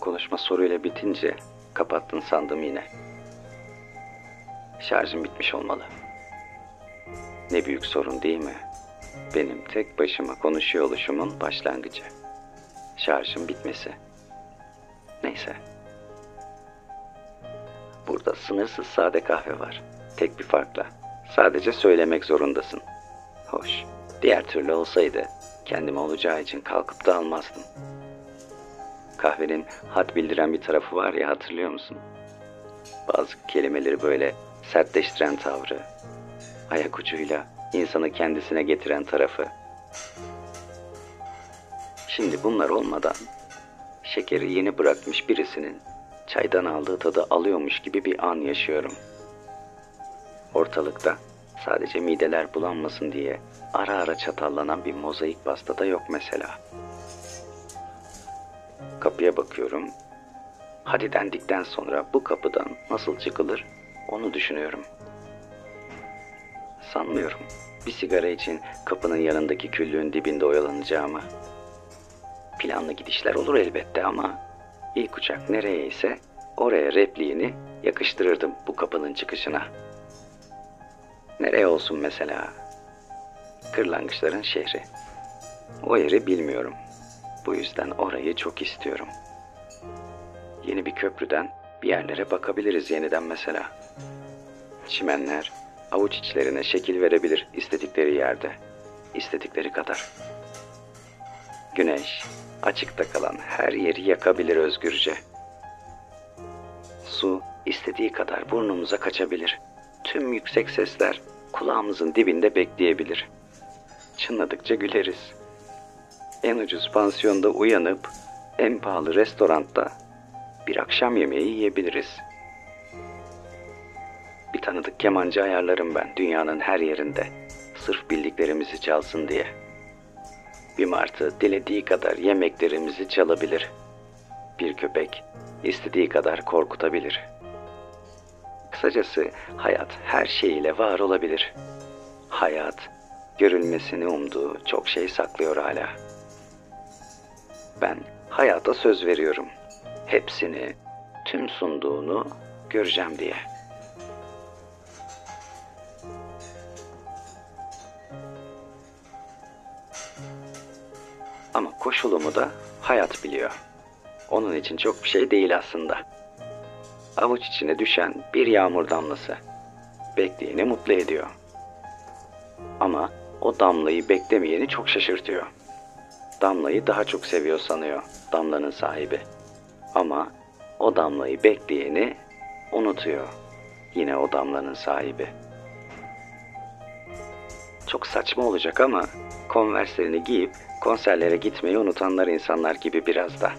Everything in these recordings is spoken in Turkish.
konuşma soruyla bitince kapattın sandım yine. Şarjım bitmiş olmalı. Ne büyük sorun değil mi? Benim tek başıma konuşuyor oluşumun başlangıcı. Şarjım bitmesi. Neyse. Burada sınırsız sade kahve var. Tek bir farkla. Sadece söylemek zorundasın. Hoş. Diğer türlü olsaydı kendime olacağı için kalkıp da almazdım. Kahvenin had bildiren bir tarafı var ya hatırlıyor musun? Bazı kelimeleri böyle sertleştiren tavrı, ayak ucuyla insanı kendisine getiren tarafı. Şimdi bunlar olmadan şekeri yeni bırakmış birisinin çaydan aldığı tadı alıyormuş gibi bir an yaşıyorum. Ortalıkta sadece mideler bulanmasın diye ara ara çatallanan bir mozaik pasta da yok mesela. Kapıya bakıyorum. Hadi dendikten sonra bu kapıdan nasıl çıkılır onu düşünüyorum. Sanmıyorum. Bir sigara için kapının yanındaki küllüğün dibinde oyalanacağımı. Planlı gidişler olur elbette ama ilk uçak nereye ise oraya repliğini yakıştırırdım bu kapının çıkışına. Nereye olsun mesela? Kırlangıçların şehri. O yeri bilmiyorum. Bu yüzden orayı çok istiyorum. Yeni bir köprüden bir yerlere bakabiliriz yeniden mesela. Çimenler avuç içlerine şekil verebilir istedikleri yerde, istedikleri kadar. Güneş açıkta kalan her yeri yakabilir özgürce. Su istediği kadar burnumuza kaçabilir. Tüm yüksek sesler kulağımızın dibinde bekleyebilir. Çınladıkça güleriz. En ucuz pansiyonda uyanıp en pahalı restoranda bir akşam yemeği yiyebiliriz. Bir tanıdık kemancı ayarlarım ben dünyanın her yerinde. Sırf bildiklerimizi çalsın diye. Bir martı dilediği kadar yemeklerimizi çalabilir. Bir köpek istediği kadar korkutabilir. Kısacası hayat her şeyiyle var olabilir. Hayat görülmesini umduğu çok şey saklıyor hala. Ben hayata söz veriyorum. Hepsini, tüm sunduğunu göreceğim diye. Ama koşulumu da hayat biliyor. Onun için çok bir şey değil aslında. Avuç içine düşen bir yağmur damlası. Bekleyeni mutlu ediyor. Ama o damlayı beklemeyeni çok şaşırtıyor. Damlayı daha çok seviyor sanıyor damlanın sahibi. Ama o damlayı bekleyeni unutuyor. Yine o damlanın sahibi. Çok saçma olacak ama konverslerini giyip konserlere gitmeyi unutanlar insanlar gibi biraz da.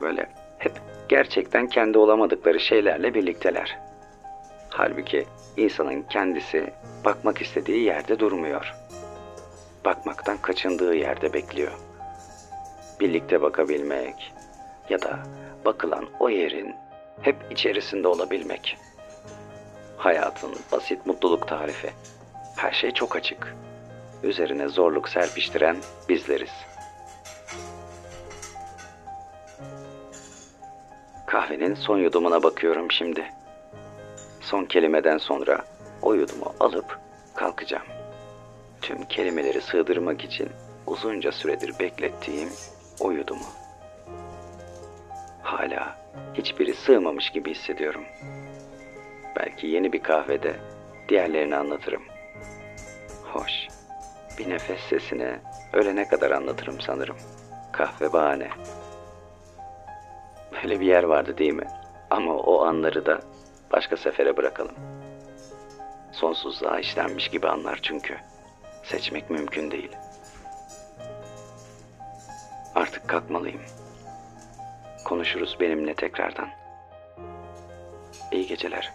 Böyle hep gerçekten kendi olamadıkları şeylerle birlikteler. Halbuki insanın kendisi bakmak istediği yerde durmuyor. Bakmaktan kaçındığı yerde bekliyor. Birlikte bakabilmek ya da bakılan o yerin hep içerisinde olabilmek. Hayatın basit mutluluk tarifi. Her şey çok açık. Üzerine zorluk serpiştiren bizleriz. Kahvenin son yudumuna bakıyorum şimdi. Son kelimeden sonra o yudumu alıp kalkacağım. Tüm kelimeleri sığdırmak için uzunca süredir beklettiğim o yudumu. Hala hiçbiri sığmamış gibi hissediyorum. Belki yeni bir kahvede diğerlerini anlatırım. Hoş. Bir nefes sesine ölene kadar anlatırım sanırım. Kahve bahane. Böyle bir yer vardı değil mi? Ama o anları da başka sefere bırakalım. Sonsuzluğa işlenmiş gibi anlar çünkü. Seçmek mümkün değil. Artık kalkmalıyım. Konuşuruz benimle tekrardan. İyi geceler.